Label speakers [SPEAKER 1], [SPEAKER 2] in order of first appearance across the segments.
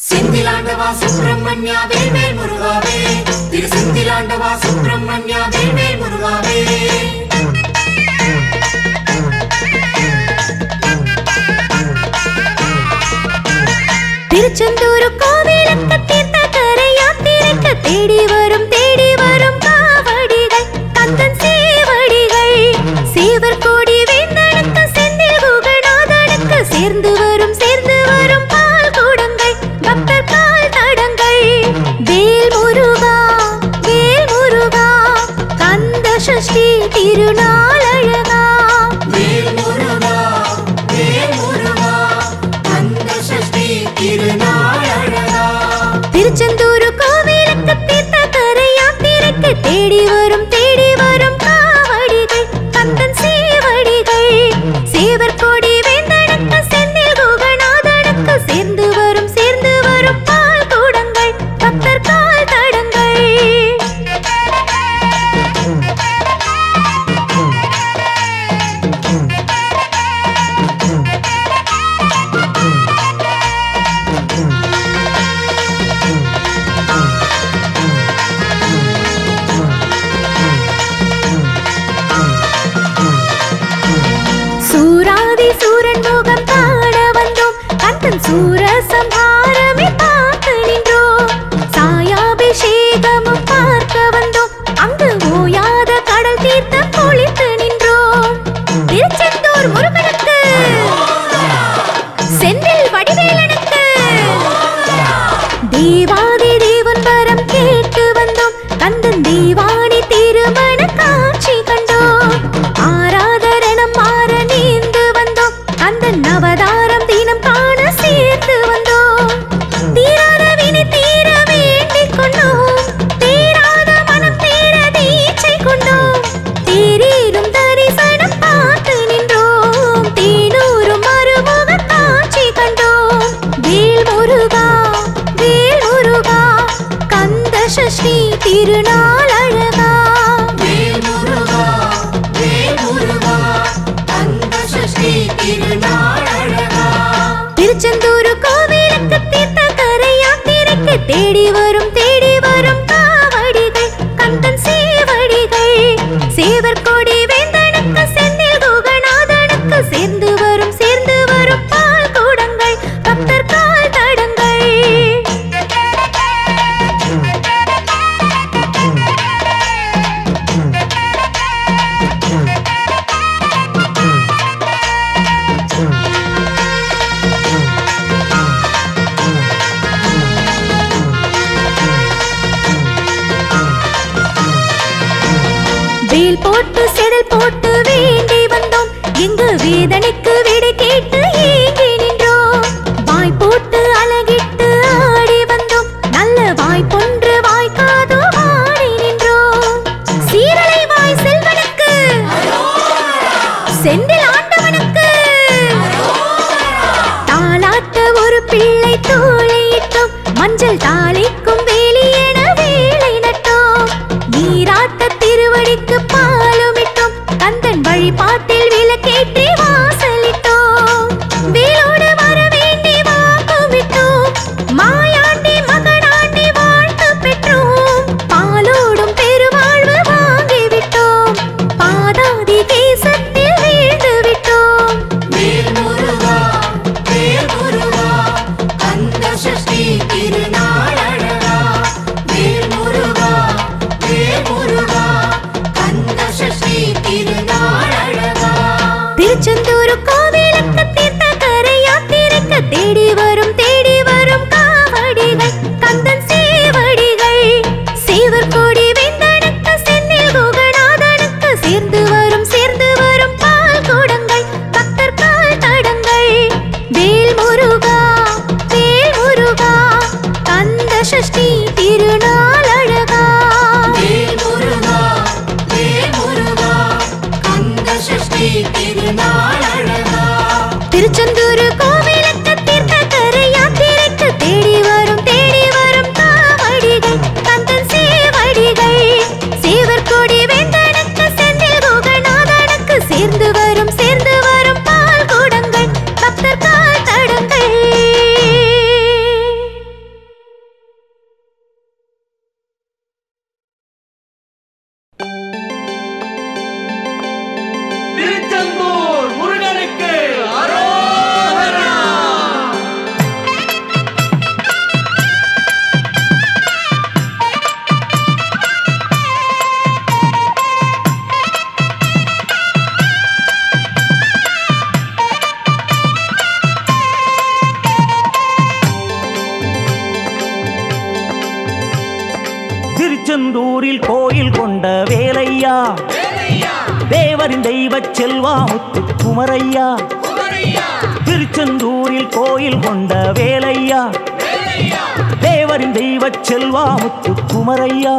[SPEAKER 1] செந்திலாண்டவா சுப்பிரமணியா வேல்மேல் முருகாவே திரு செந்திலாண்டவா சுப்பிரமணியா வேல்மேல் முருகாவே
[SPEAKER 2] திருச்செந்தூர் கோவிலுக்கு தீர்த்த கரை யாத்திரைக்கு தேடி வரும்
[SPEAKER 3] செந்தூரில் கோயில் கொண்ட வேலையா? தேவரின் தெய்வ செல்வா முத்து குமரையா திருச்செந்தூரில் கோயில் கொண்ட வேலையா? தேவரின் தெய்வ செல்வா முத்து குமரையா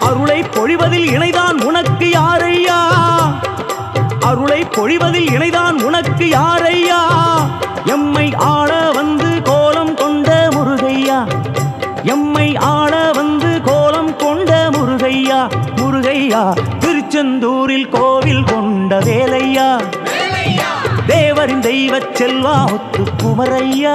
[SPEAKER 3] அருளை பொழிவதில் இணைதான் உனக்கு யாரையா? அருளை பொழிவதில் இணைதான் உனக்கு யாரையா? எம்மை ஆள வந்து முருகையா திருச்செந்தூரில் கோவில் கொண்ட வேலையா? தேவரின் தெய்வச் செல்வா குமரையா?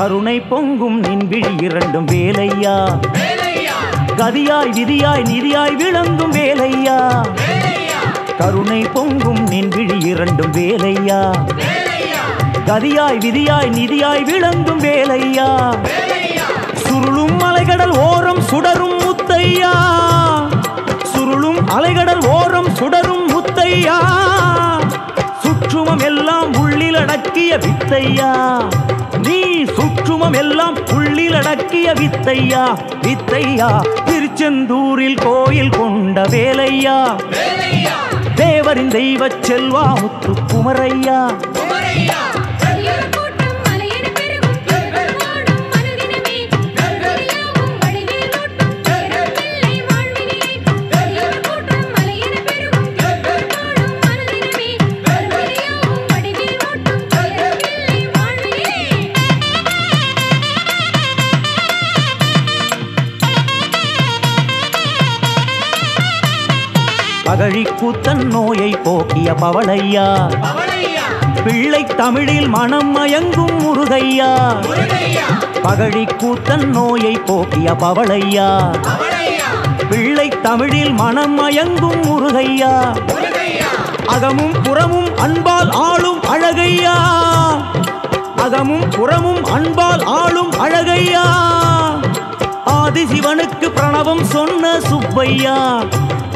[SPEAKER 3] கருணை பொங்கும் நின் விழி இரண்டும் வேலையா? கதியாய் விதியாய் நிதியாய் விளங்கும் வேலையா? கருணை பொங்கும் நின் விழி இரண்டும் வேலையா? கதியாய் விதியாய் நிதியாய் விளங்கும் வேலையா? சுருளும் அலைகடல் ஓரம் சுடரும் முத்தையா? சுருளும் அலைகடல் ஓரம் சுடரும் முத்தையா? சுற்றுமம் எல்லாம் உள்ளில் அடக்கிய வித்தையா? நீ சுற்றுமம் எல்லாம் உள்ளில் அடக்கிய வித்தையா? வித்தையா? திருச்செந்தூரில் கோயில் கொண்ட வேலையா? தேவரின் தெய்வச் செல்வா முத்து குமரையா? கூத்தன் நோயை போக்கிய பவளையா. பிள்ளை தமிழில் மனம் மயங்கும் முருகையா. பகழி கூத்தன் நோயை போக்கிய பவளையா. பிள்ளை தமிழில் மனம் மயங்கும் முருகையா. அகமும் புறமும் அன்பால் ஆளும் அழகையா. அகமும் புறமும் அன்பால் ஆளும் அழகையா. ஆதிசிவனுக்கு பிரணவம் சொன்ன சுப்பையா.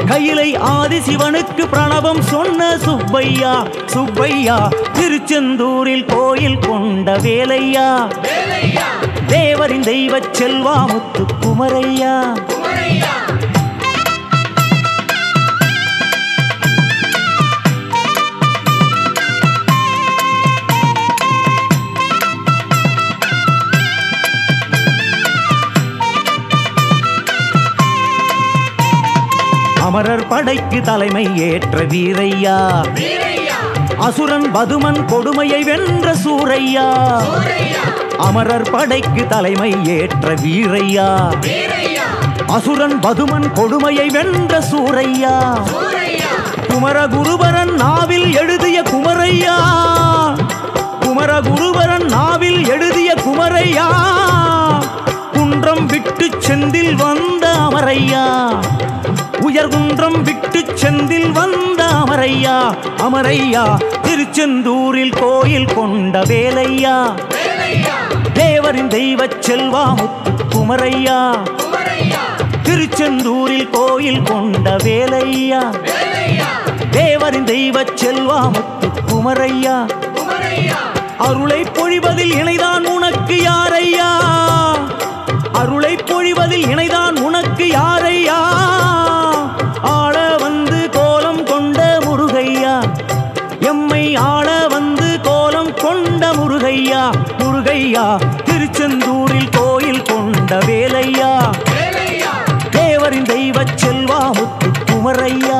[SPEAKER 3] கையிலை ஆதிசிவனுக்கு பிரணவம் சொன்ன சுப்பையா சுப்பையா திருச்செந்தூரில் கோயில் கொண்ட வேலையா? தேவரின் தெய்வச் செல்வா முத்து குமரையா அமரர் படைக்கு தலைமை ஏற்ற வீரையா. அசுரன் பதுமன் கொடுமையை வென்ற சூரையா. அமரர் படைக்கு தலைமை ஏற்ற வீரையா. அசுரன் பதுமன் கொடுமையை வென்ற சூரையா. குமரகுருபரன் நாவில் எழுதிய குமரையா. குமரகுருபரன் நாவில் எழுதிய குமரையா. குன்றம் விட்டு செந்தில் வந்த அமரையா. உயர்குன்றம் விட்டு செந்தில் வந்த அமரையா அமரையா திருச்செந்தூரில் கோயில் கொண்ட வேலையா? தேவரின் தெய்வ செல்வா முத்து குமரையா திருச்செந்தூரில் கோயில் கொண்ட வேலையா? தேவரின் தெய்வ செல்வா முத்து குமரையா அருளை பொழிவதில் இணைதான் உனக்கு யாரையா? அருளை பொழிவதில் இணைதான் உனக்கு யாரையா? முருகையா திருச்செந்தூரில் கோயில் கொண்ட வேலையா? தேவரின் தெய்வச் செல்வா முத்து குமரையா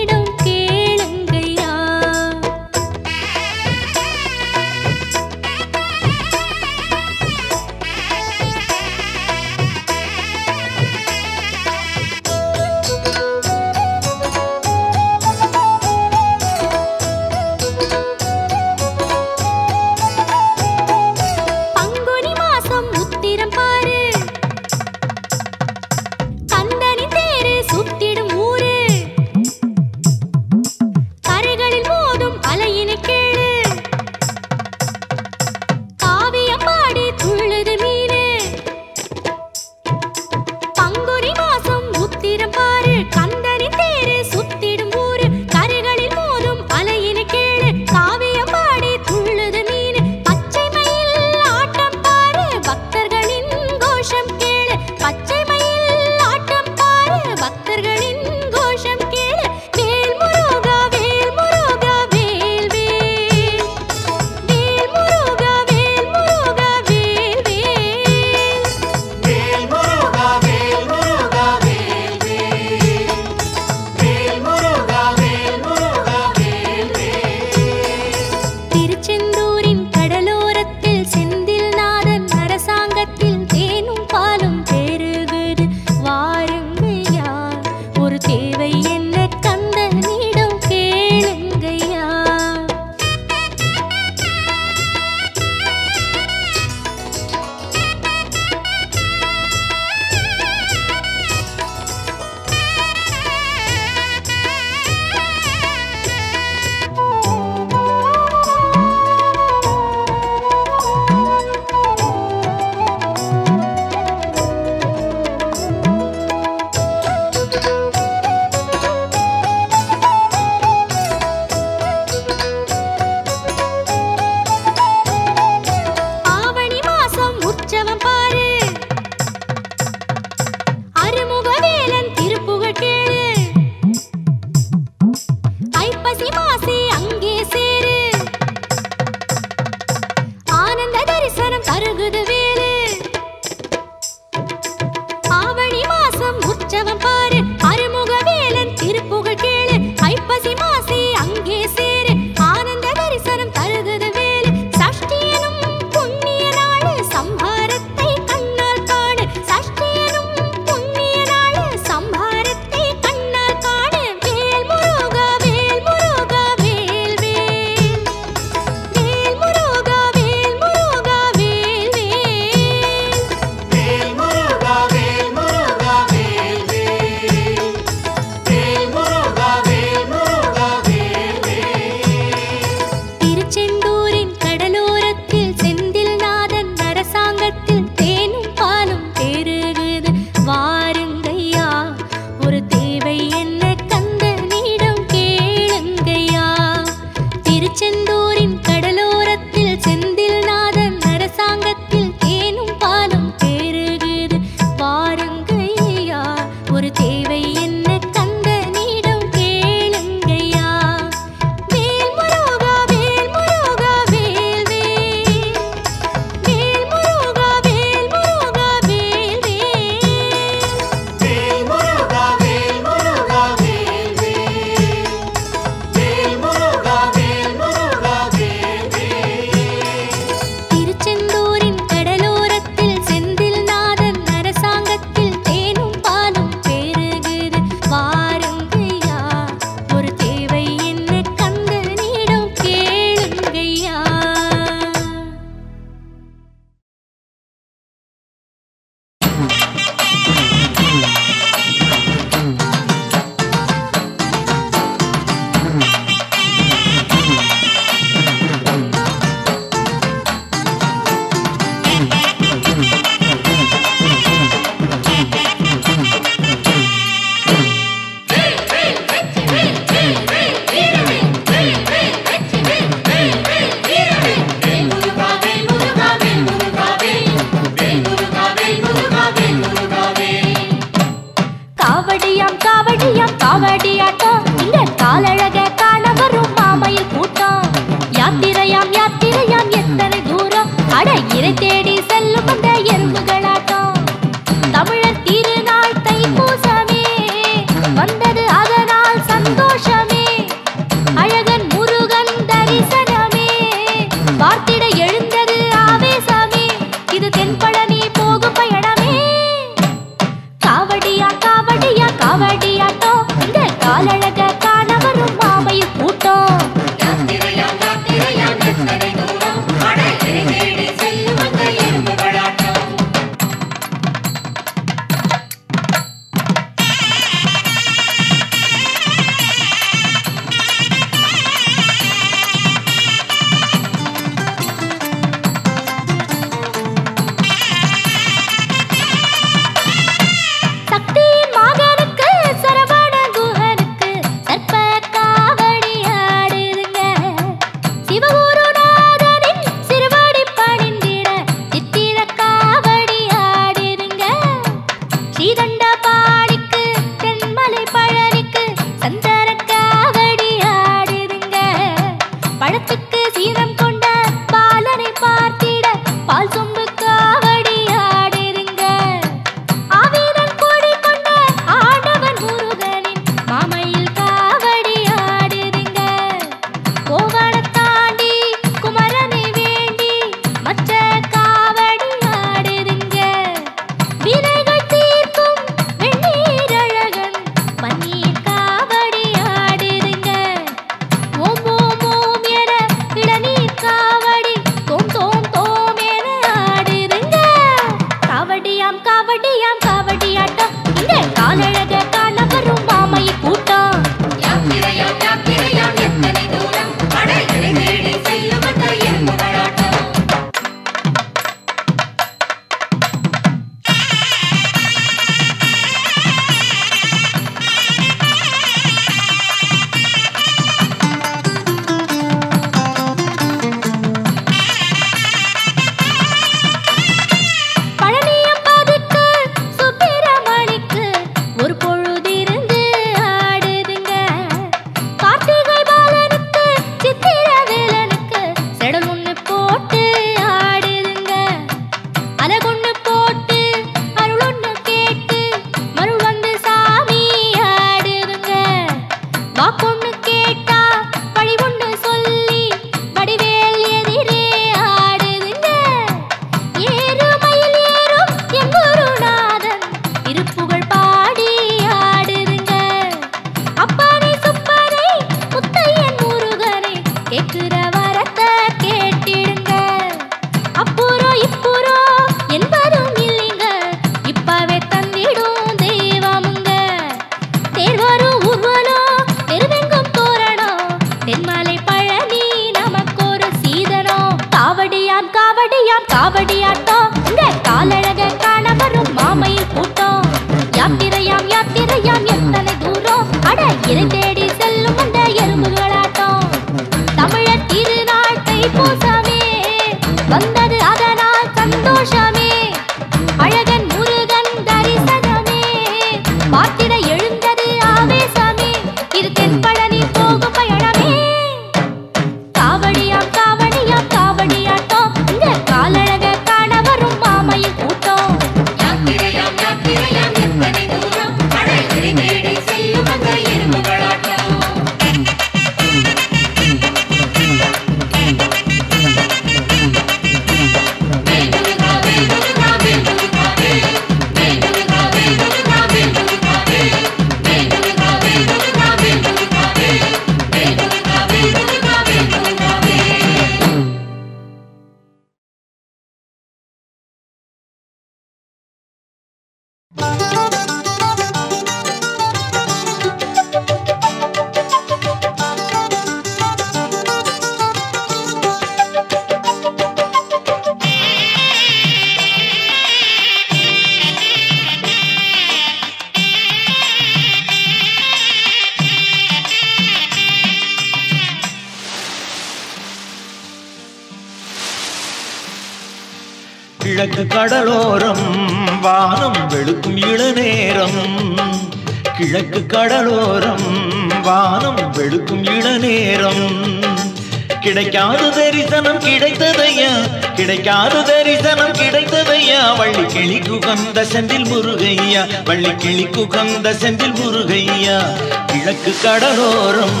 [SPEAKER 4] வள்ளி கிளிக்கு குகந்த செந்தில் முருகையா. கிழக்கு கடலோரம்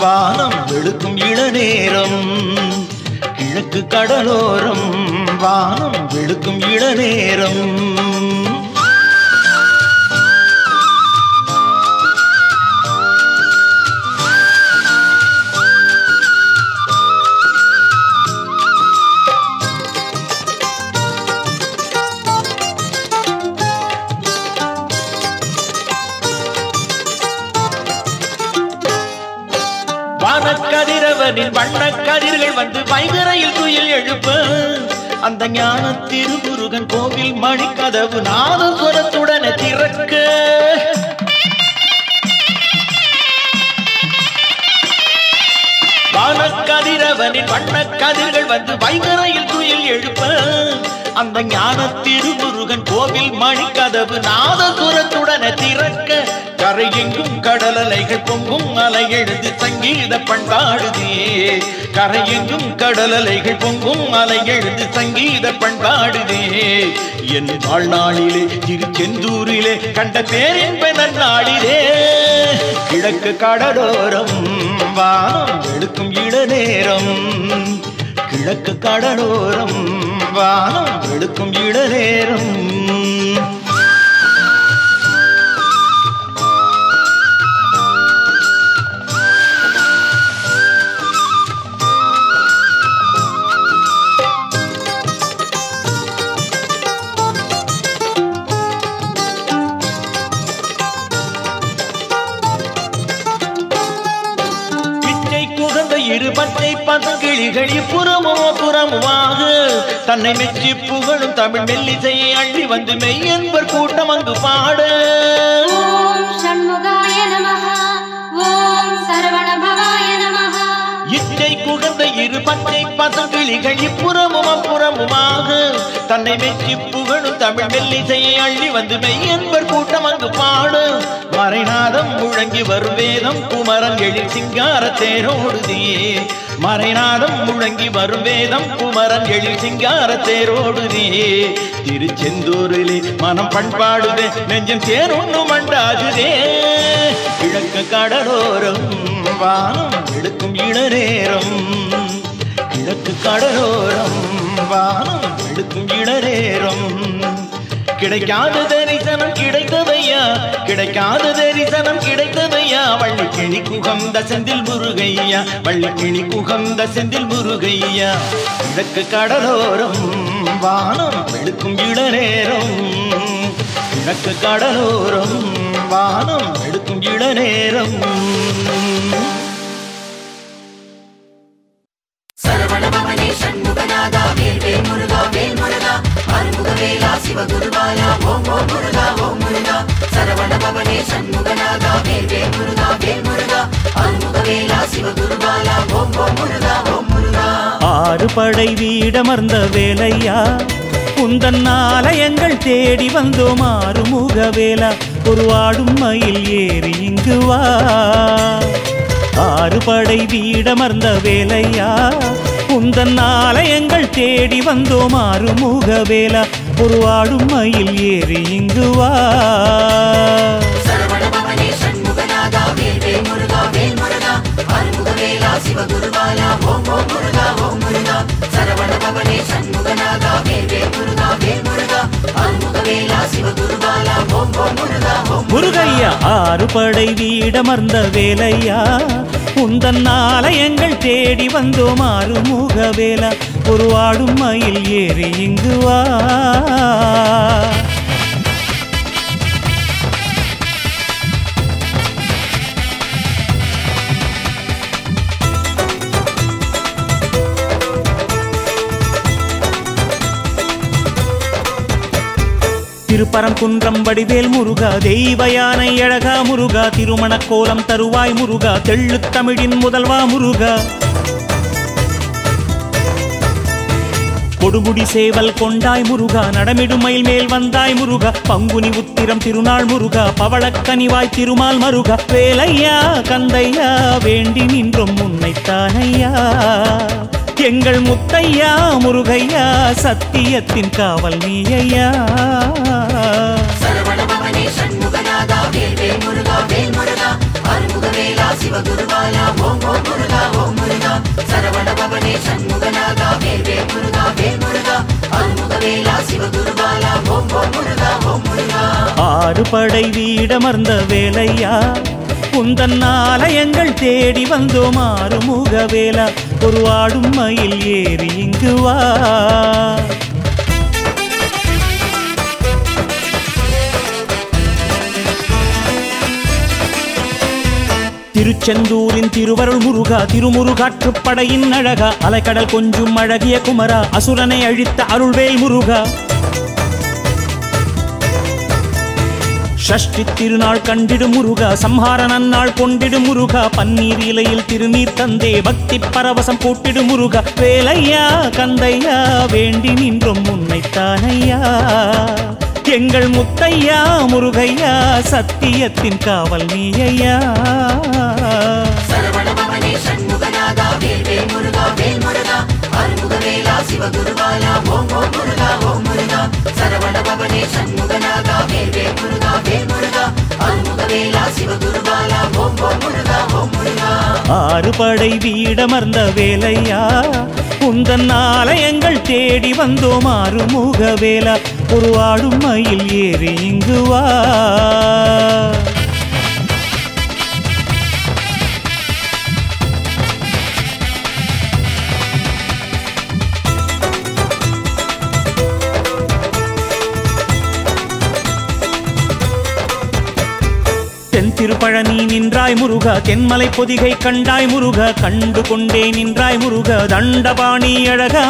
[SPEAKER 4] வானம் வெளுக்கும் இளநேரம் கிழக்கு கடலோரம் வானம் வெளுக்கும் இளநேரம் வானக்கதிரவனின் வண்ண கதிர்கள் வந்து வைகரையில் துயில் எழுப்ப. அந்த ஞான திருமுருகன் கோவில் மணிக்கதவு நாதஸ்வரத்துடனே திறக்க. வானக்கதிரவனின் வண்ண கதிர்கள் வந்து வைகரையில் துயில் எழுப்ப. அந்த ஞான திருமுருகன் கோவில் மணிக்கதவு நாதசுரத்துடனே திறக்க. கரை எங்கும் கடல் அலைகள் பொங்கும் அலை எழுது சங்கீத பண்பாடுதே. கரையெங்கும் கடல் அலைகள் பொங்கும் அலை எழுது சங்கீத பண்பாடுதே. என் வாழ்நாளிலே திருச்செந்தூரிலே கண்ட பேரின்ப நன்னாளிலே கிழக்கு கடலோரம் வானம் எடுக்கும் இளநேரம் கிழக்கு கடலோரம் வானம் எடுக்கும் இளநேரம் பிச்சை பதங்கிளிகள் இப்புறமோ புறமுமாக. தன்னை மெச்சி புகழும் தமிழ் மெல்லிசையை அள்ளி வந்து மெய்யன்பர் கூட்டம் அங்கு பாட. இரு பச்சை பதங்கிளிகள் இப்புறமும் அப்புறமுமாக. தன்னை மெச்சி புகழும் தமிழ் மெல்லிசையை அள்ளி வந்து மெய்யன்பர் கூட்டம் அங்கு பாடு. மறைநாதம் முழங்கி வரும் வேதம் குமரன் எழில் சிங்கார தேரோடுதியே மறைநாதம் முழங்கி வரும் வேதம் குமரன் எழில் சிங்கார தேரோடுதியே திருச்செந்தூரிலே மனம் பண்பாடுதே நெஞ்சம் தேரொன்னு மண்டாகுதே கிழக்கு கடலோரம் வானம் எடுக்கும் இளநேரம். கிழக்கு கடலோரம் வானம் எடுக்கும் இளநேரம். கிடைக்காத தரிசனம் கிடைத்ததையா கிடைக்காத தரிசனம் கிடைத்ததையா வள்ளி கிளி குகந்த செந்தில் முருகையா? வள்ளி கிளி குகந்த செந்தில் முருகையா? கிழக்கு கடலோரம் வானம் எடுக்கும் இளநேரம். கிழக்கு கடலோரம் வானம் எடுக்கும் இளநேரம்.
[SPEAKER 5] சரவணபவனே சண்முகநாதா வேல் முருகா வேல் முருகா. அருமுகவேலா சிவகுருவாயா ஓம் ஓம் முருகா ஓம் முருகா. சண்முகநாதா முருகா வேல் முருகா. அருமுகவேலா சிவகுருவாயா ஓம் ஓம் முருகா ஓம் முருகா. ஆறு படை வீடமர்ந்த வேலையா? குந்தன் ஆலயங்கள் தேடி வந்தோம் ஆறுமுக வேலா ஒரு ஆடும் மயில் ஏறி இங்கு வா. ஆறு படை வீடமர்ந்த வேலையா? உந்தன் ஆலயங்கள் தேடி வந்தோம் ஆறுமுக வேலா ஒரு ஆடும் மயில் ஏறி இங்கு வா.
[SPEAKER 1] சரவண பவனே சண்முகநாதா வேல் வேல் முருகா வேல் முருகா. அருமுக வேலா சிவகுருபாலா ஓம் ஓம் முருகா ஓம் முருகா. சரவண பவனே சண்முகநாதா வேல் வேல் முருகா.
[SPEAKER 5] முருகையா ஆறு படை வீடமர்ந்த வேலையா உந்தன் ஆலயங்கள் தேடி வந்தோம் ஆறுமுக வேலா உருவாடும் மயில் ஏறி இங்குவா திருப்பரங்குன்றம் வடிவேல் முருகா தெய்வ யானை அழகா முருகா திருமண கோலம் தருவாய் முருகா தெள்ளு தமிழின் முதல்வா முருகா. கொடுமுடி சேவல் கொண்டாய் முருகா நடமிடும் மேல் வந்தாய் முருகா பங்குனி உத்திரம் திருநாள் முருகா பவளக்கனிவாய் திருமால் மருகா வேலையா கந்தையா வேண்டி நின்றும் முன்னைத்தானையா எங்கள் முத்தையா முருகையா சத்தியத்தின் காவல்
[SPEAKER 1] வேலா சிவகுருபாலா ஓம் ஓம் முருகா ஓம் முருகா. சரவண பவனே சண்முகநாதா வேல் வேல் முருகா வேல் முருகா அருமுக வேலா சிவகுருபாலா ஓம் ஓம் முருகா ஓம் முருகா.
[SPEAKER 5] ஆறு படை வீடமர்ந்த வேலையா? உந்தன் ஆலயங்கள் தேடி வந்தோம் ஆறுமுக வேலா ஒரு வாடும் மயில் ஏறி இங்கு வா. திருச்செந்தூரின் திருவருள் முருகா திருமுருகாற்றுப்படையின் அழகா. அலைக்கடல் கொஞ்சும் அழகிய குமரா அசுரனை அழித்த அருள்வேல் முருகா. ஷஷ்டி திருநாள் கண்டிடும் முருகா சம்ஹார நன்னாள் கொண்டிடும் முருகா பன்னீர் இலையில் திருநீர் தந்தே பக்தி பரவசம் கூட்டிடும் முருகா வேலையா கந்தையா வேண்டி நின்றும் உன்னைத்தானையா. எங்கள் முத்தையா முருகையா சத்தியத்தின் காவல் நீயையா.
[SPEAKER 1] சரவண அருமுகமேலா சிவகுருவாலா. ஓம் ஓம் முருகா ஓம் முருகா. சரவண பவனே சண்முகநாதா. வேல் வேல் முருகா வேல் முருகா. அருமுகமேலா சிவகுருவாலா. ஓம் ஓம் முருகா ஓம் முருகா.
[SPEAKER 5] ஆறு படை வீடமர்ந்த வேலையா? உந்தன் ஆலயங்கள் தேடி வந்தோம் ஆறுமுக வேலா ஒரு ஆடும் மயில் ஏறி இங்குவா தென் திருப்பழனி நின்றாய் முருக தென்மலை பொதிகை கண்டாய் முருக கண்டு கொண்டே நின்றாய் முருக தண்டபாணி அழகா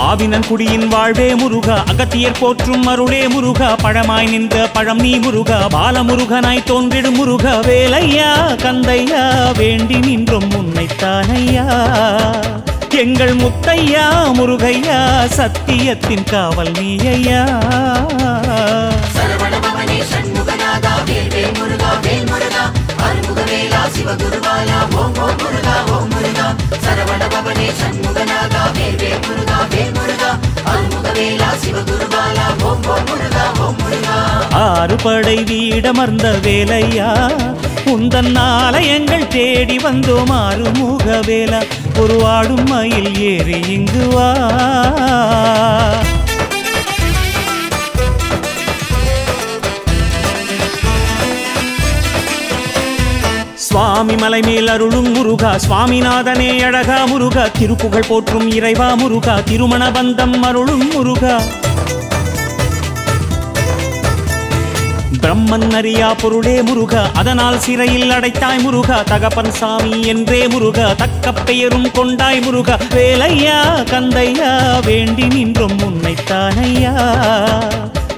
[SPEAKER 5] ஆவினன் குடியின் வாழ்வே முருக அகத்தியர் போற்றும் அருளே முருக பழமாய் நின்ற பழம் நீ முருக பாலமுருகனாய் தோன்றிடும் முருக வேலையா கந்தையா வேண்டி நின்றும் உன்னைத்தானையா. எங்கள் முத்தையா முருகையா சத்தியத்தின் காவல் நீயையா
[SPEAKER 1] அருமுக ஓம் ஓம் முருகா ஓம் முருகா. சரவண பவனே சண்முகநாதா வேல் முருகா வேல் முருகா. ஓம் ஓம் முருகா ஓம் முருகா.
[SPEAKER 5] ஆறு படை வீடமர்ந்த வேலையா? உந்தன் ஆலயங்கள் தேடி வந்தோம் ஆறுமுக வேலா ஒரு ஆடும் மயில் ஏறி இங்கு வா. சுவாமி மலை மேல் அருளும் முருகா. சுவாமிநாதனே அழகா முருகா. திருப்புகழ் போற்றும் இறைவா முருகா. திருமண பந்தம் அருளும் முருகா. பிரம்மன் அறியா பொருளே முருகா. அதனால் சிறையில் அடைத்தாய் முருகா. தகப்பன் சாமி என்றே முருகா. தக்க பெயரும் கொண்டாய் முருகா. வேலையா கந்தையா வேண்டி நின்றும் உன்னைத்தானையா.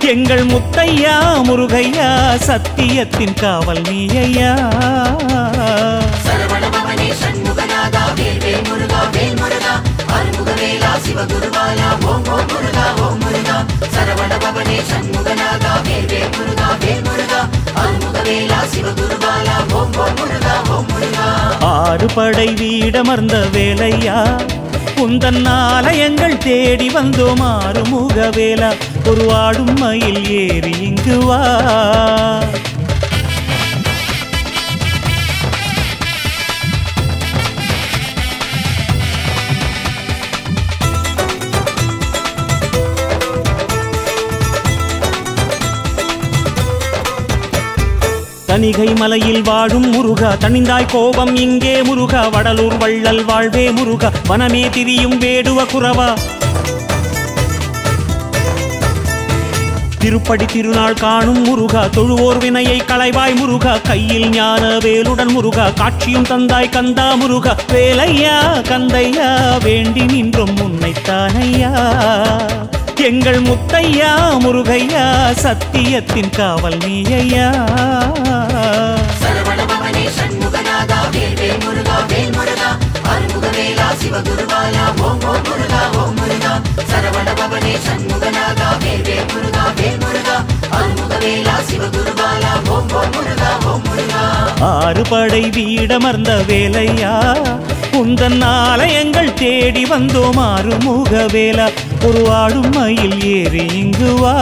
[SPEAKER 5] எங்கள் முத்தையா முருகையா சத்தியத்தின் காவல்
[SPEAKER 1] நீயா சிவகுருவாயா ஓம்
[SPEAKER 5] வீடமர்ந்த வேலையா? குந்தன் ஆலயங்கள் தேடி வந்தோம் ஆறுமுக வேலா ஒரு வாடும் மயில் ஏறி இங்கு வா. தனிகை மலையில் வாழும் முருகா. தனிந்தாய் கோபம் இங்கே முருகா. வடலூர் வள்ளல் வாழ்வே முருகா. வனமே திரியும் வேடுவ குறவா. திருப்படி திருநாள் காணும் முருகா. தொழுவோர் வினையை களைவாய் முருகா. கையில் ஞான வேலுடன் முருகா. காட்சியும் தந்தாய் கந்தா முருகா. வேலையா கந்தையா வேண்டி நின்றும் உன்னைத்தானையா. எங்கள் முத்தையா முருகையா சத்தியத்தின் காவல் நீயையா?
[SPEAKER 1] சரவண பவனே சண்முகநாதா வேல் வேல் முருகா வேல் முருகா அருமுகவேலா சிவகுருவாலா ஓம் ஓம் முருகா ஓம் முருகா. சரவண பவனே சண்முகநாதா வேல் வேல் முருகா வேல் முருகா அருமுகவேலா சிவகுருவாலா ஓம் ஓம் முருகா ஓம் முருகா.
[SPEAKER 5] ஆறு படை வீடமர்ந்த வேலையா? உந்தன் ஆலயங்கள் தேடி வந்தோம் ஆறுமுக வேலா ஒரு ஆடும் மயில் ஏறி இங்கு வா.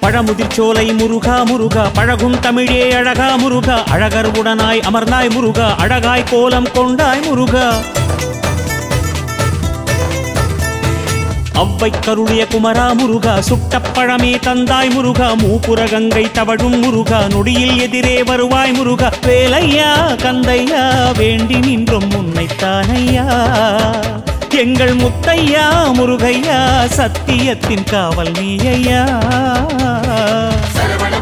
[SPEAKER 5] பழமுதிர்ச்சோலை முருகா முருகா பழகும் தமிழே அழகா முருகா. அழகர் உடனாய் அமர்ந்தாய் முருகா. அழகாய் கோலம் கொண்டாய் முருகா. அவ்வை கருளிய குமரா முருகா சுட்டப்பழமே தந்தாய் முருகா மூப்புர கங்கை தவழும் முருகா நொடியில் எதிரே வருவாய் முருகா வேலையா கந்தையா வேண்டி நின்றும் உன்னைத்தானையா? எங்கள் முத்தையா முருகையா சத்தியத்தின் காவல் நீயையா?
[SPEAKER 1] சரவண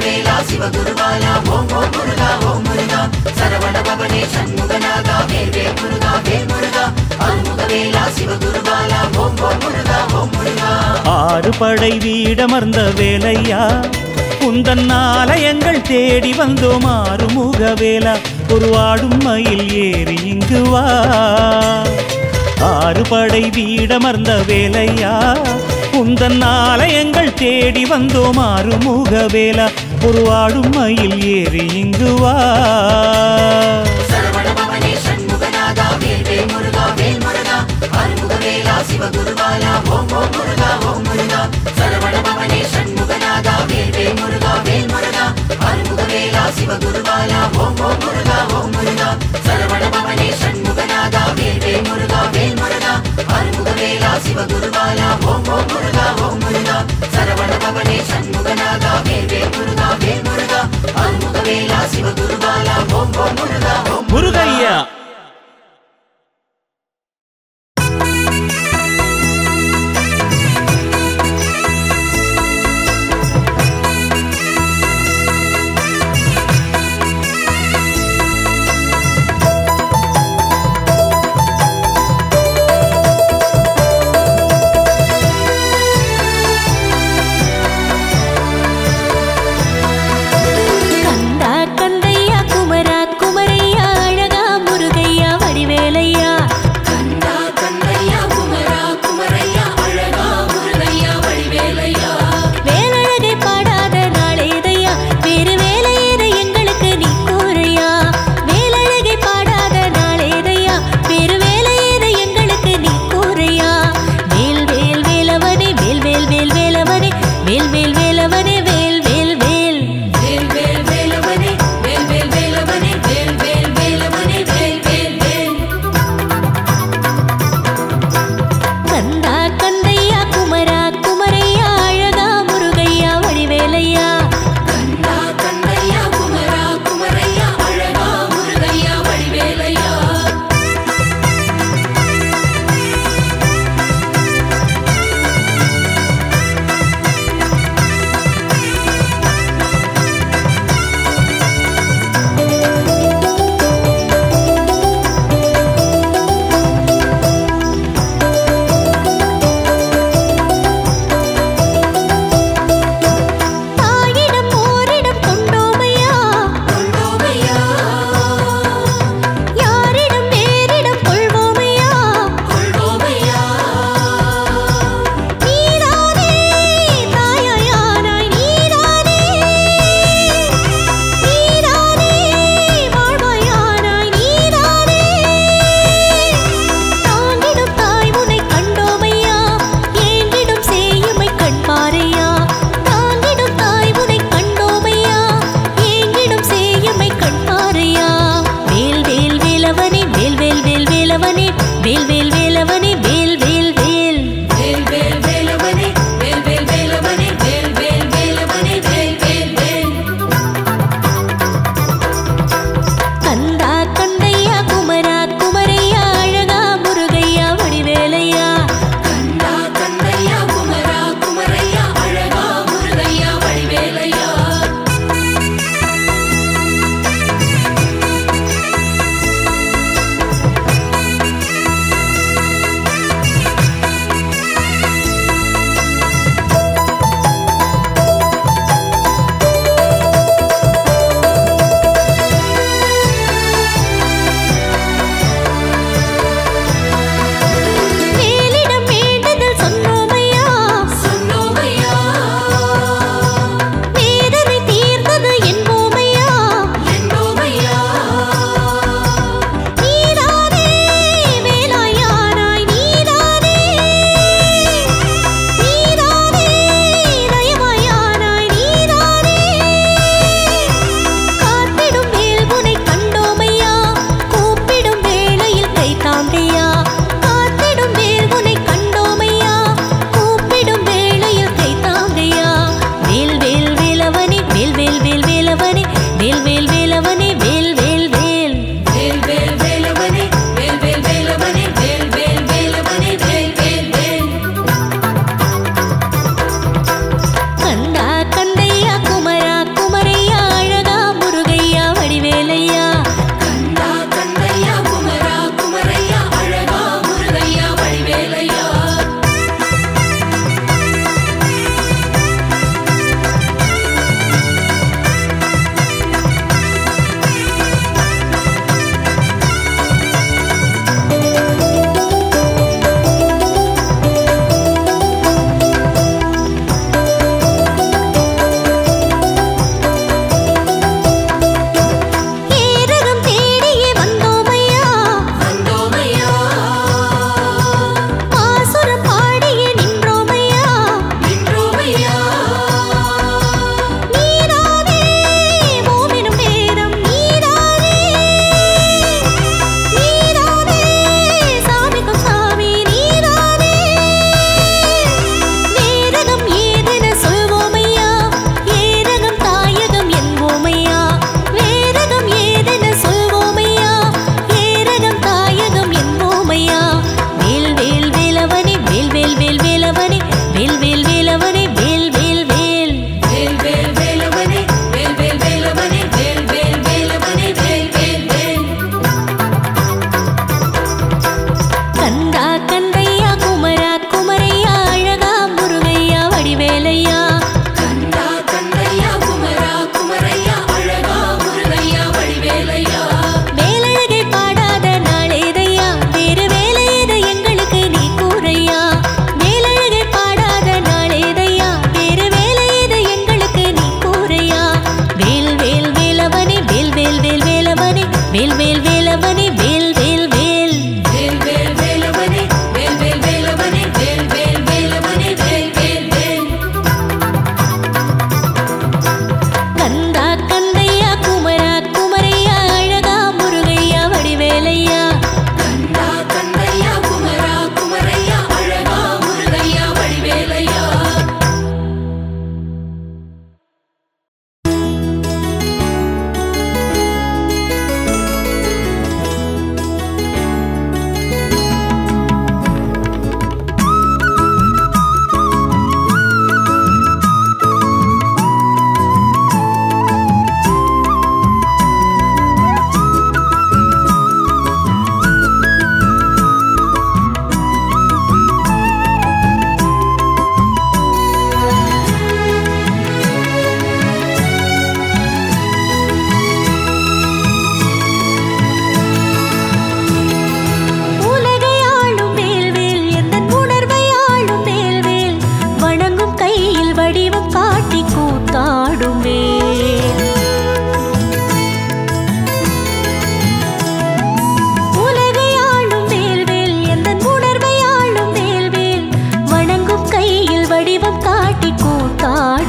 [SPEAKER 1] பவனே சண்முகநாதா சிவகுருவாலா ஓம் ஓம் முருகா ஓம் முருகா. சரவண பவனே சண்முகநாதா வேல் வேல் முருகா வேல் முருகா. அருமுகவேலா சிவகுருவாலா ஓம் ஓம் முருகா ஓம் முருகா.
[SPEAKER 5] ஆறு படை வீடமர்ந்த வேலையா? குந்தன் ஆலயங்கள் தேடி வந்தோம் ஆறுமுக வேலா. ஒரு ஆடும் மயில் ஏறி இங்கு வா. ஆறு படை வீடமர்ந்த வேலையா? உந்தன் ஆலயங்கள் தேடி வந்தோம் ஆறுமுக வேலா. ஒரு ஆடும் மயில் ஏறி இங்கு வா.
[SPEAKER 1] சிவகுருவாலா ஓம் ஓம் முருகா ஓம் முருகா. சரவண பவனே சண்முகநாதா வேல் முருகா வேல் முருகா அருமுகவேலா சிவகுருவாலா ஓம் ஓம் முருகா ஓம் முருகா. சரவண பவனே சண்முகநாதா முருகா வேல் முருகா அருமுகவேலா சிவகுருவாலா ஓம் ஓம் முருகா ஓம் முருகா. சரவண பவனே சண்முகநாதா அருமுகவேலா ஓம் ஓம் முருகா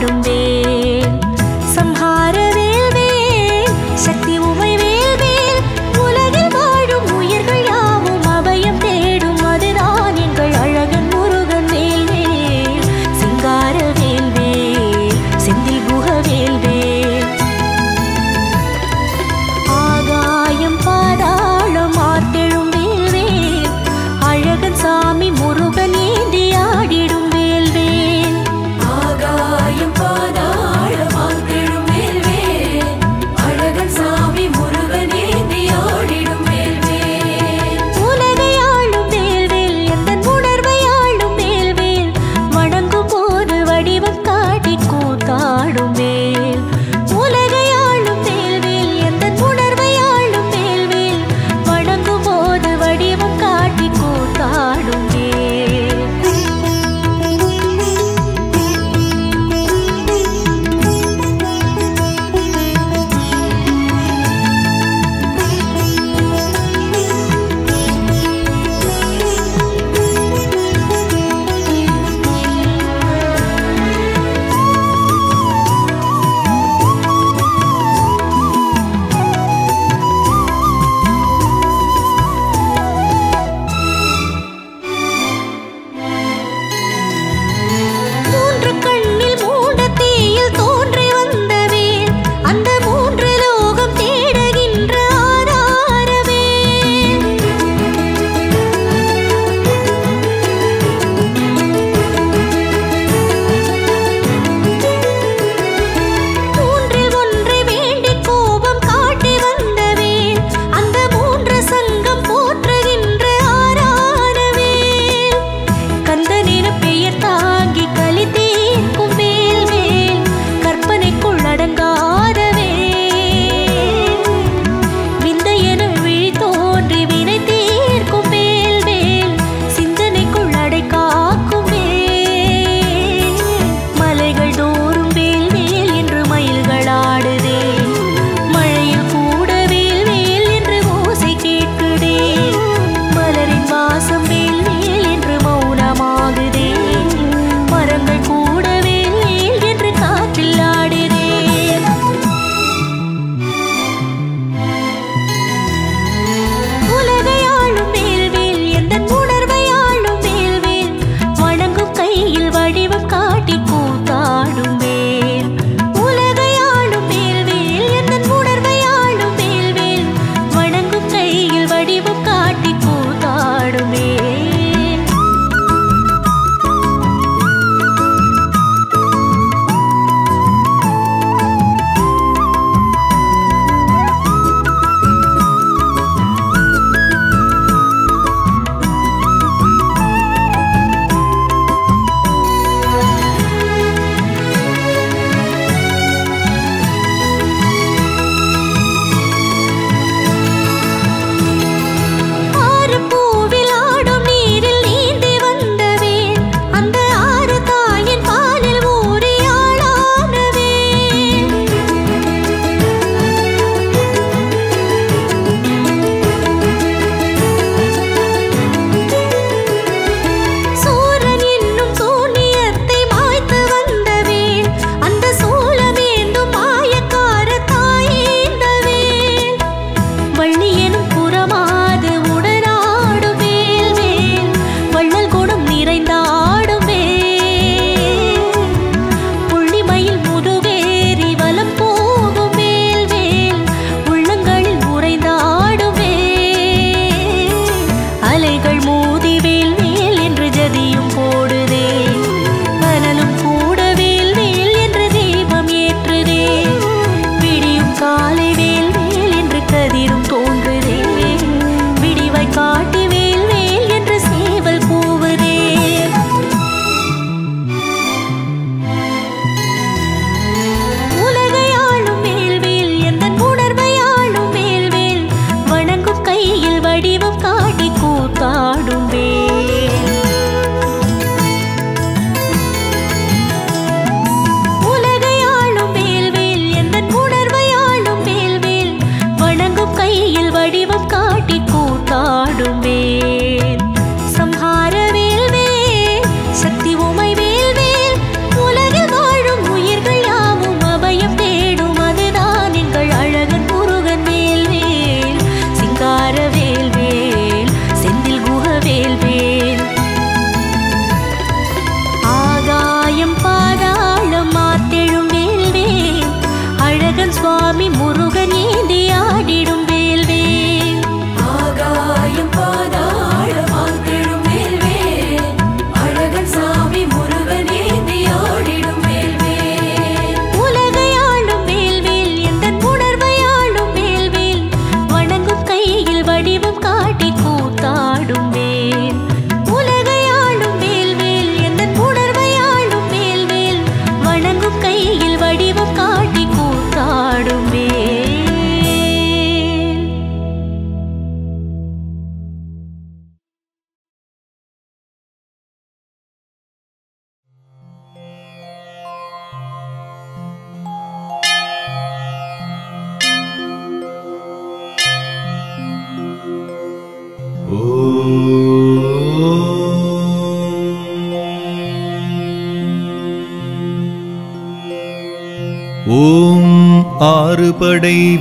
[SPEAKER 2] ஆடும் வேல்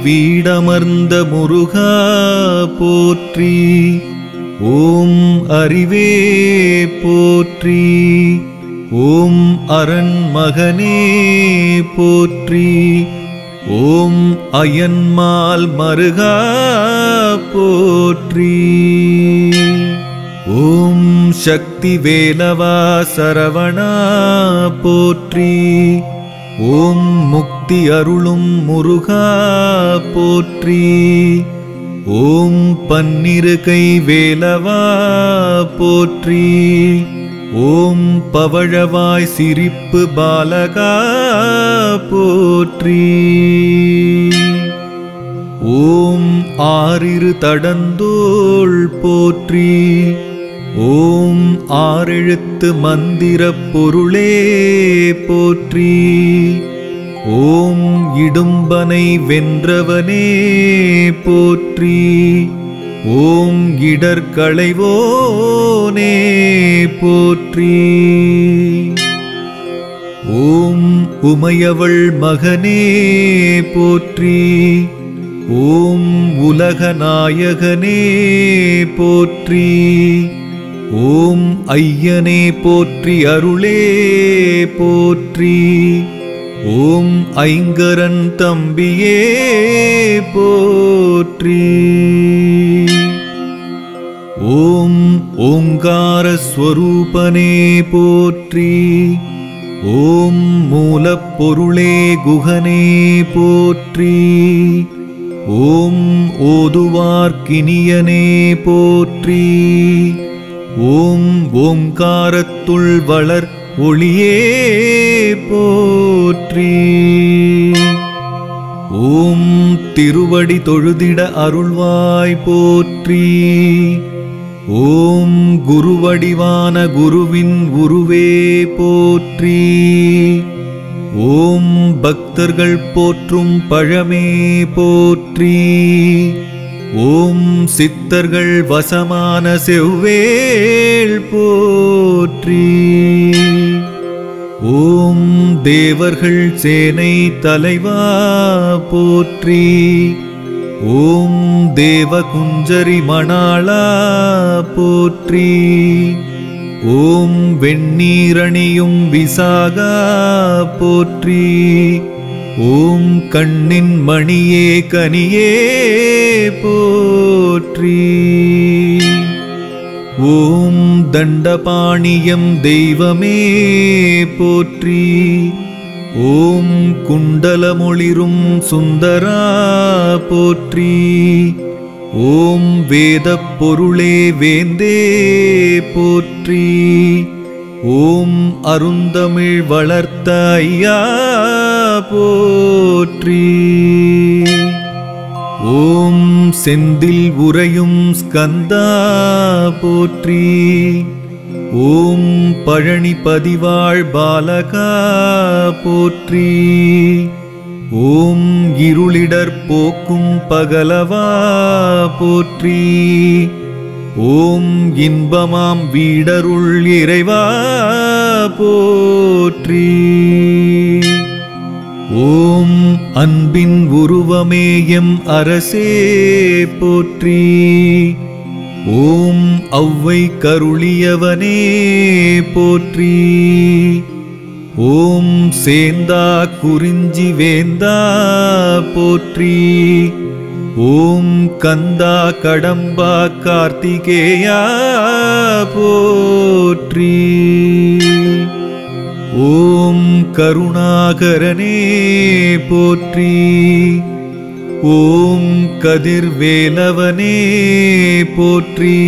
[SPEAKER 6] வீடமர்ந்த முருகா போற்றி ஓம் அறிவே போற்றி ஓம் அரண் மகனே போற்றி ஓம் அயன்மால் மருகா போற்றி. ஓம் சக்தி வேலவா சரவணா போற்றி ஓம் முக்தி அருளும் முருகா போற்றி. ஓம் பன்னிரு கை வேலவா போற்றி. ஓம் பவழவாய் சிரிப்பு பாலகா போற்றி. ஓம் ஆறிரு தடந்தோள் போற்றி. ஓம் ஆறெழுத்து மந்திர பொருளே போற்றி. ஓம் இடும்பனை வென்றவனே போற்றி. ஓம் இடர்களைவோனே போற்றி. ஓம் உமையவள் மகனே போற்றி. ஓம் உலகநாயகனே போற்றி. ஓம் ஐயனே போற்றி அருளே போற்றி. ஓம் ஐங்கரன் தம்பியே போற்றி. ஓம் ஓங்கார ஸ்வரூபனே போற்றி. ஓம் மூலப்பொருளே குகனே போற்றி. ஓம் ஓதுவார்க்கினியனே போற்றி. ஓம் ஓங்காரத்துள் வளர் ஒளியே போற்றி. ஓம் திருவடி தொழுதிட அருள்வாய் போற்றி. ஓம் குருவடிவான குருவின் உருவே போற்றி. ஓம் பக்தர்கள் போற்றும் பழமே போற்றி. ஓம் சித்தர்கள் வசமான செவ்வேள் போற்றி. ஓம் தேவர்கள் சேனை தலைவா போற்றி. ஓம் தேவகுஞ்சரி மணாளா போற்றி. ஓம் வெண்ணீரணியும் விசாகா போற்றி. ஓம் கண்ணின் மணியே கனியே போற்றி. ஓம் தண்டபாணியம் தெய்வமே போற்றி. ஓம் குண்டலமொளிரும் சுந்தரா போற்றி. ஓம் வேத பொருளே வேந்தே போற்றி. ஓம் அருந்தமிழ் வளர்த்த ஐயா போற்றி. ஓம் செந்தில் உறையும் ஸ்கந்தா போற்றி. ஓம் பழனி பதிவாள் பாலகா போற்றி. ஓம் இருளிடர் போக்கும் பகலவா போற்றி. ஓம் இன்பமாம் வீடருள் இறைவா போற்றி. ஓம் அன்பின் உருவமேயம் அரசே போற்றி. ஓம் ஔவை கருளியவனே போற்றி. ஓம் சேந்தா குறிஞ்சி வேந்தா போற்றி. ஓம் கந்தா கடம்பா கார்த்திகேயா போற்றி. ஓம் கருணாகரனே போற்றி. ஓம் கதிர்வேலவனே போற்றி.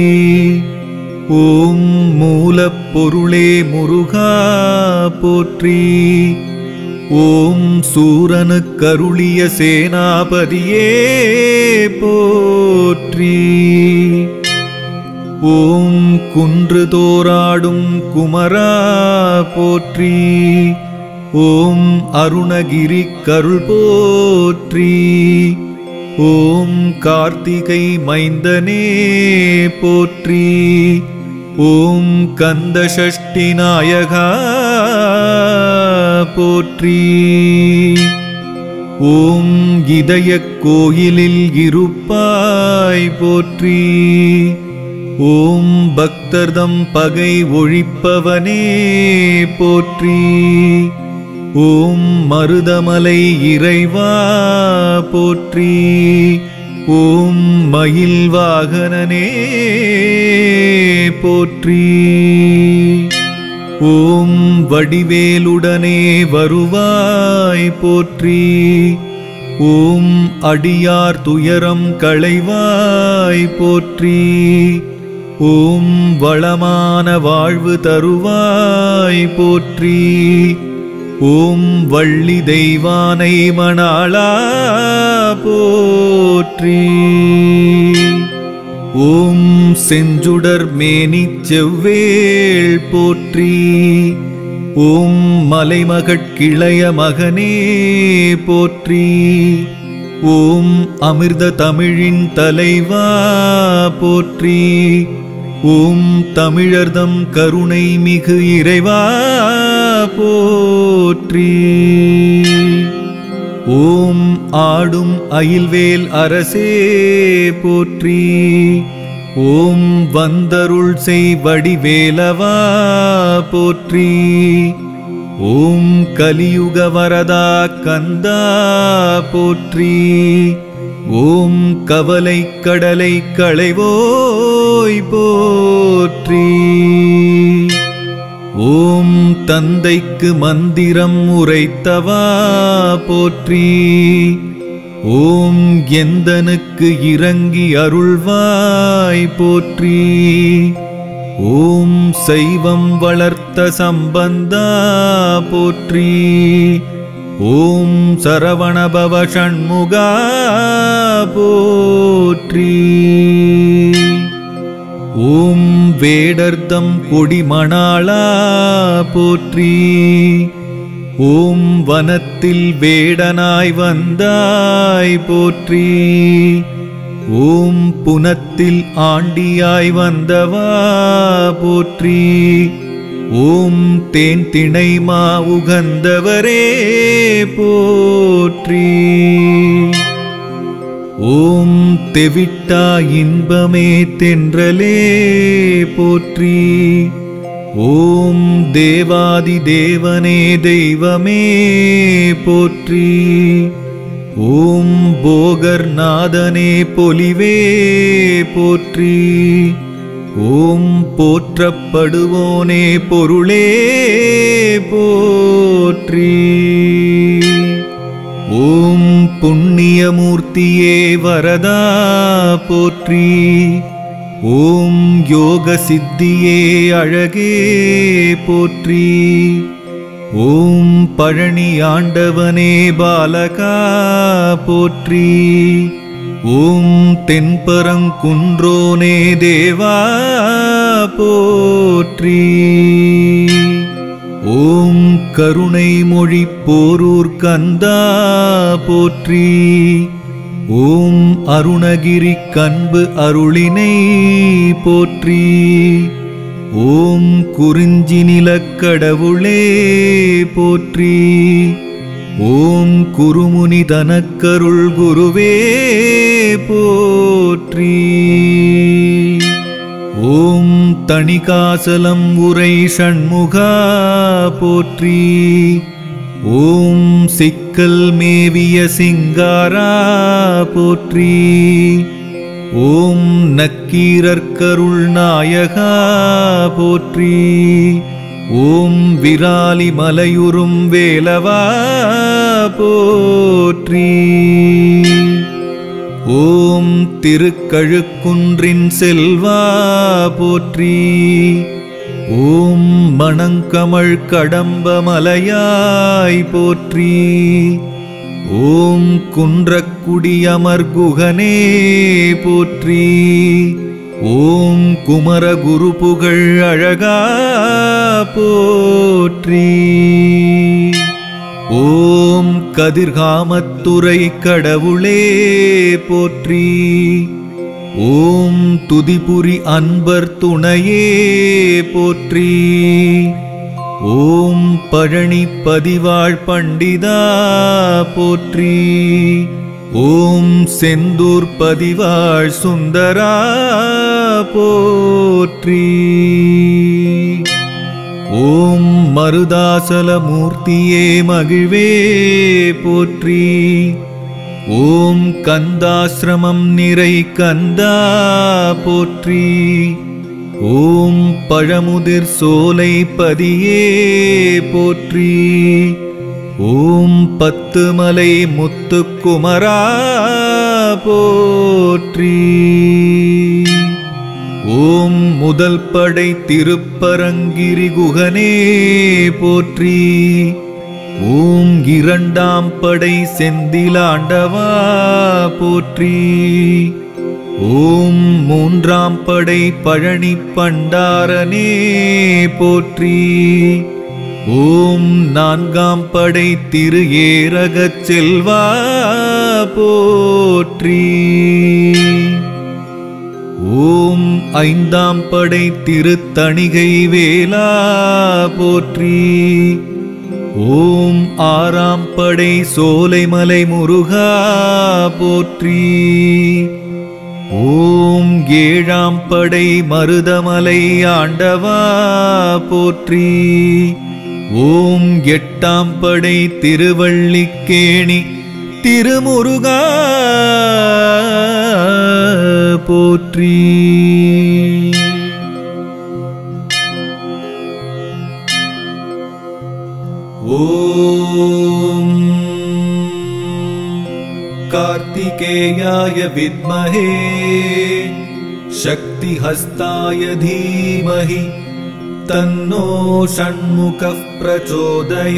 [SPEAKER 6] ஓம் மூலப்பொருளே முருகா போற்றி. ஓம் சூரனு கருளிய சேனாபதியே போற்றி. ஓம் குன்று தோராடும் குமரா போற்றி. ஓம் அருணகிரி கருள் போற்றி. ஓம் கார்த்திகை மைந்தனே போற்றி. ஓம் கந்த சஷ்டி நாயகா போற்றி. ஓம் இதய கோயிலில் இருப்பாய் போற்றி. ஓம் பக்தர்தம் பகை ஒழிப்பவனே போற்றி. ஓம் மருதமலை இறைவா போற்றி. ஓம் மயில் வாகனனே போற்றி. ஓம் வடிவேலுடனே வருவாய் போற்றி. ஓம் அடியார் துயரம் களைவாய் போற்றி. ஓம் வளமான வாழ்வு தருவாய் போற்றி. ஓம் வள்ளி தெய்வானை மணாளா போற்றி. ஓம் செஞ்சுடர் மேனி செவ்வேள் போற்றி. ஓம் மலைமகட்கிளைய மகனே போற்றி. ஓம் அமிர்த தமிழின் தலைவா போற்றி. ஓம் தமிழர்தம் கருணை மிகு இறைவா போற்றி. ஓம் ஆடும் அயில்வேல் அரசே போற்றி. ஓம் வந்தருள் செய் வடிவேலவா போற்றி. ஓம் கலியுக வரதா கந்தா போற்றி. ஓம் கவலை கடலை களைவோய் போற்றி. ஓம் தந்தைக்கு மந்திரம் உரைத்தவா போற்றி. ஓம் எந்தனுக்கு இறங்கி அருள்வாய் போற்றி. ஓம் சைவம் வளர்த்த சம்பந்தா போற்றி. ஓம் சரவணபவ ஷண்முகா போற்றி. ஓம் வேடர்தம் கொடிமணாளா போற்றி. ஓம் வனத்தில் வேடனாய் வந்தாய் போற்றி. ஓம் புனத்தில் ஆண்டியாய் வந்தவா போற்றி. ஓம் தேன் திணை மா உகந்தவரே போற்றி. ஓம் தெவிட்டா இன்பமே தென்றலே போற்றி. ஓம் தேவாதி தேவனே தெய்வமே போற்றி. ஓம் போகர் நாதனே பொலிவே போற்றி. ஓம் போற்றப்படுவோனே பொருளே போற்றி. ஓம் புண்ணியமூர்த்தியே வரதா போற்றி. ஓம் யோக சித்தியே அழகே போற்றி. ஓம் பழனி ஆண்டவனே பாலகா போற்றி. ஓம் தென்பரங்குன்றோனே தேவா போற்றி. ஓம் கருணை மொழி போரூர் கந்தா போற்றி. ஓம் அருணகிரி கண்பு அருளினை போற்றி. ஓம் குறிஞ்சி நிலக்கடவுளே போற்றி. ஓம் குருமுனி தனக்கருள் குருவே போற்றி. ஓம் தணிகாசலம் உரை சண்முகா போற்றி. ஓம் சிக்கல் மேவிய சிங்காரா போற்றி. ஓம் நக்கீரர்க்கருள் நாயகா போற்றி. ஓம் விராலி மலையுறும் வேலவா போற்றி. ஓம் திருக்கழுக்குன்றின் செல்வா போற்றி. ஓம் மணங்கமழ் கடம்ப மலையாய் போற்றி. ஓம் குன்றக்குடியமர் குகனே போற்றி. ஓம் குமரகுரு புகழ் அழகா போற்றி. ஓம் கதிர்காமத்துறை கடவுளே போற்றி. ஓம் துதிபுரி அன்பர் துணையே போற்றி. ஓம் பழனி பதிவாழ் பண்டிதா போற்றி. ஓம் செந்தூர் பதிவாழ் சுந்தரா போற்றி. ஓம் மருதாசல மூர்த்தியே மகிழ்வே போற்றி. ஓம் கந்தாசிரமம் நிறை கந்தா போற்றி. ஓம் பழமுதிர் சோலை பதியே போற்றி. ஓம் பத்துமலை முத்துக்குமரா போற்றி. ஓம் முதல் படை திருப்பரங்கிரி குகனே போற்றி. ஓம் இரண்டாம் படை செந்திலாண்டவா போற்றி. ஓம் மூன்றாம் படை பழனி பண்டாரனே போற்றி. ஓம் நான்காம் படை திரு ஏரகச் செல்வா போற்றி. ஓம் ஐந்தாம் படை திருத்தணிகை வேலா போற்றி. ஓம் ஆறாம் படை சோலைமலை முருகா போற்றி. ஓம் ஏழாம் படை மருதமலை ஆண்டவா போற்றி. ஓம் எட்டாம் படை திருவள்ளிக்கேணி திருமுருகா போற்றி ஓம் कार्तिकेयाय विद्महे शक्तिहस्ताय धीमहि तन्नो षण्मुखः प्रचोदयात्